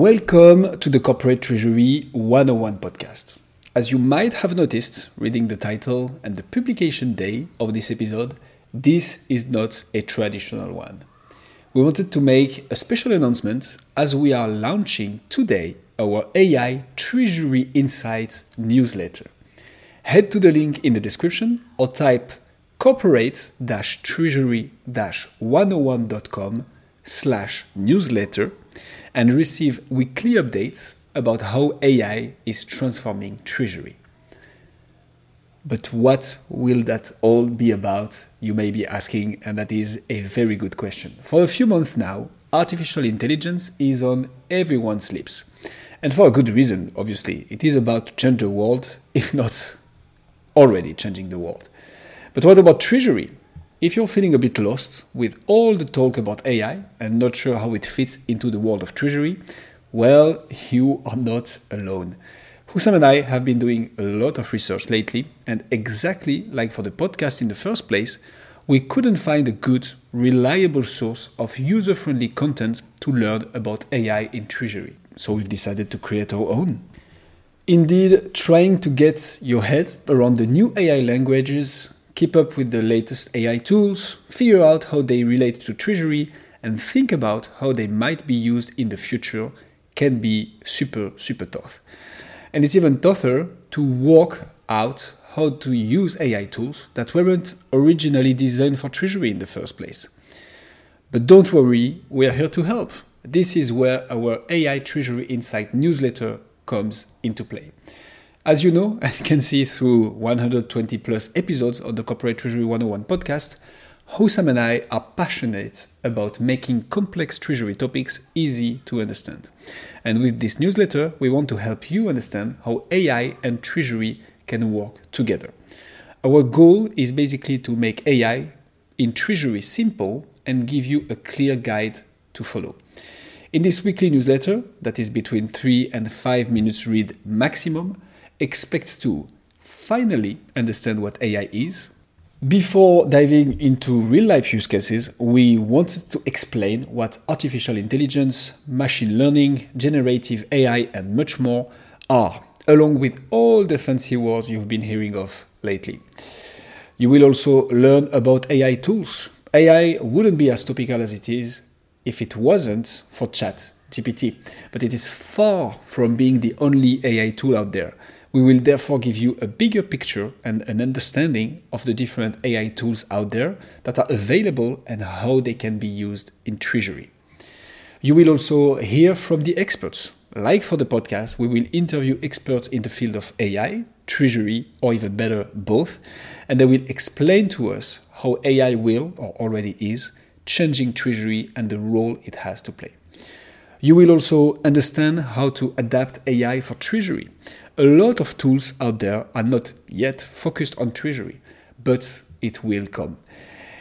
Welcome to the Corporate Treasury 101 podcast. As you might have noticed reading the title and the publication day of this episode, this is not a traditional one. We wanted to make a special announcement as we are launching today our AI Treasury Insights newsletter. Head to the link in the description or type corporate-treasury-101.com slash newsletter and receive weekly updates about how AI is transforming Treasury. But what will that all be about? You may be asking, and that is a very good question. For a few months now, artificial intelligence is on everyone's lips. And for a good reason, obviously. It is about to change the world, if not already changing the world. But what about Treasury? If you're feeling a bit lost with all the talk about AI and not sure how it fits into the world of Treasury, well, you are not alone. Hussam and I have been doing a lot of research lately, and exactly like for the podcast in the first place, we couldn't find a good, reliable source of user friendly content to learn about AI in Treasury. So we've decided to create our own. Indeed, trying to get your head around the new AI languages keep up with the latest AI tools, figure out how they relate to Treasury, and think about how they might be used in the future can be super, super tough. And it's even tougher to work out how to use AI tools that weren't originally designed for Treasury in the first place. But don't worry, we are here to help. This is where our AI Treasury Insight newsletter comes into play. As you know, and can see through 120 plus episodes of the Corporate Treasury 101 podcast, Hussam and I are passionate about making complex treasury topics easy to understand. And with this newsletter, we want to help you understand how AI and treasury can work together. Our goal is basically to make AI in treasury simple and give you a clear guide to follow. In this weekly newsletter, that is between 3 and 5 minutes read maximum, expect to finally understand what AI is. Before diving into real life use cases, we wanted to explain what artificial intelligence, machine learning, generative AI, and much more are, along with all the fancy words you've been hearing of lately. You will also learn about AI tools. AI wouldn't be as topical as it is if it wasn't for Chat GPT, but it is far from being the only AI tool out there. We will therefore give you a bigger picture and an understanding of the different AI tools out there that are available and how they can be used in Treasury. You will also hear from the experts. Like for the podcast, we will interview experts in the field of AI, Treasury, or even better, both, and they will explain to us how AI will, or already is, changing Treasury and the role it has to play. You will also understand how to adapt AI for Treasury a lot of tools out there are not yet focused on treasury, but it will come.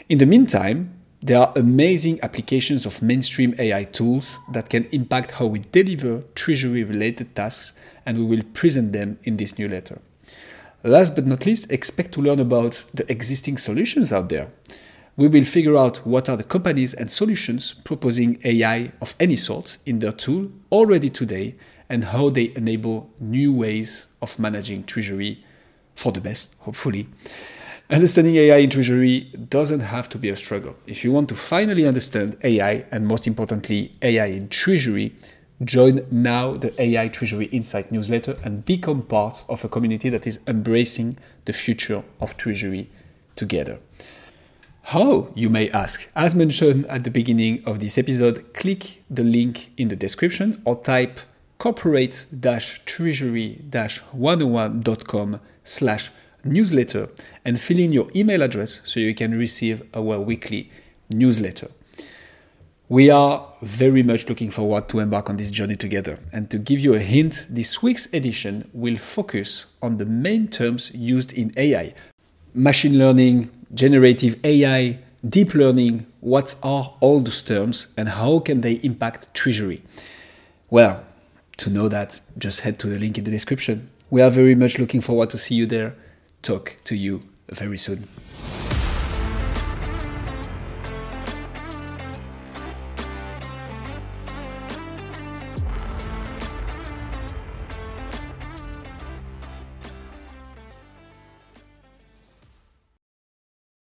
In the meantime, there are amazing applications of mainstream AI tools that can impact how we deliver treasury related tasks, and we will present them in this newsletter. Last but not least, expect to learn about the existing solutions out there. We will figure out what are the companies and solutions proposing AI of any sort in their tool already today and how they enable new ways of managing treasury for the best, hopefully. Understanding AI in treasury doesn't have to be a struggle. If you want to finally understand AI, and most importantly, AI in treasury, join now the AI Treasury Insight newsletter and become part of a community that is embracing the future of treasury together. How, you may ask? As mentioned at the beginning of this episode, click the link in the description or type corporate-treasury-101.com slash newsletter and fill in your email address so you can receive our weekly newsletter. We are very much looking forward to embark on this journey together. And to give you a hint, this week's edition will focus on the main terms used in AI machine learning, generative AI, deep learning. What are all those terms and how can they impact Treasury? Well, to know that, just head to the link in the description. We are very much looking forward to see you there. Talk to you very soon.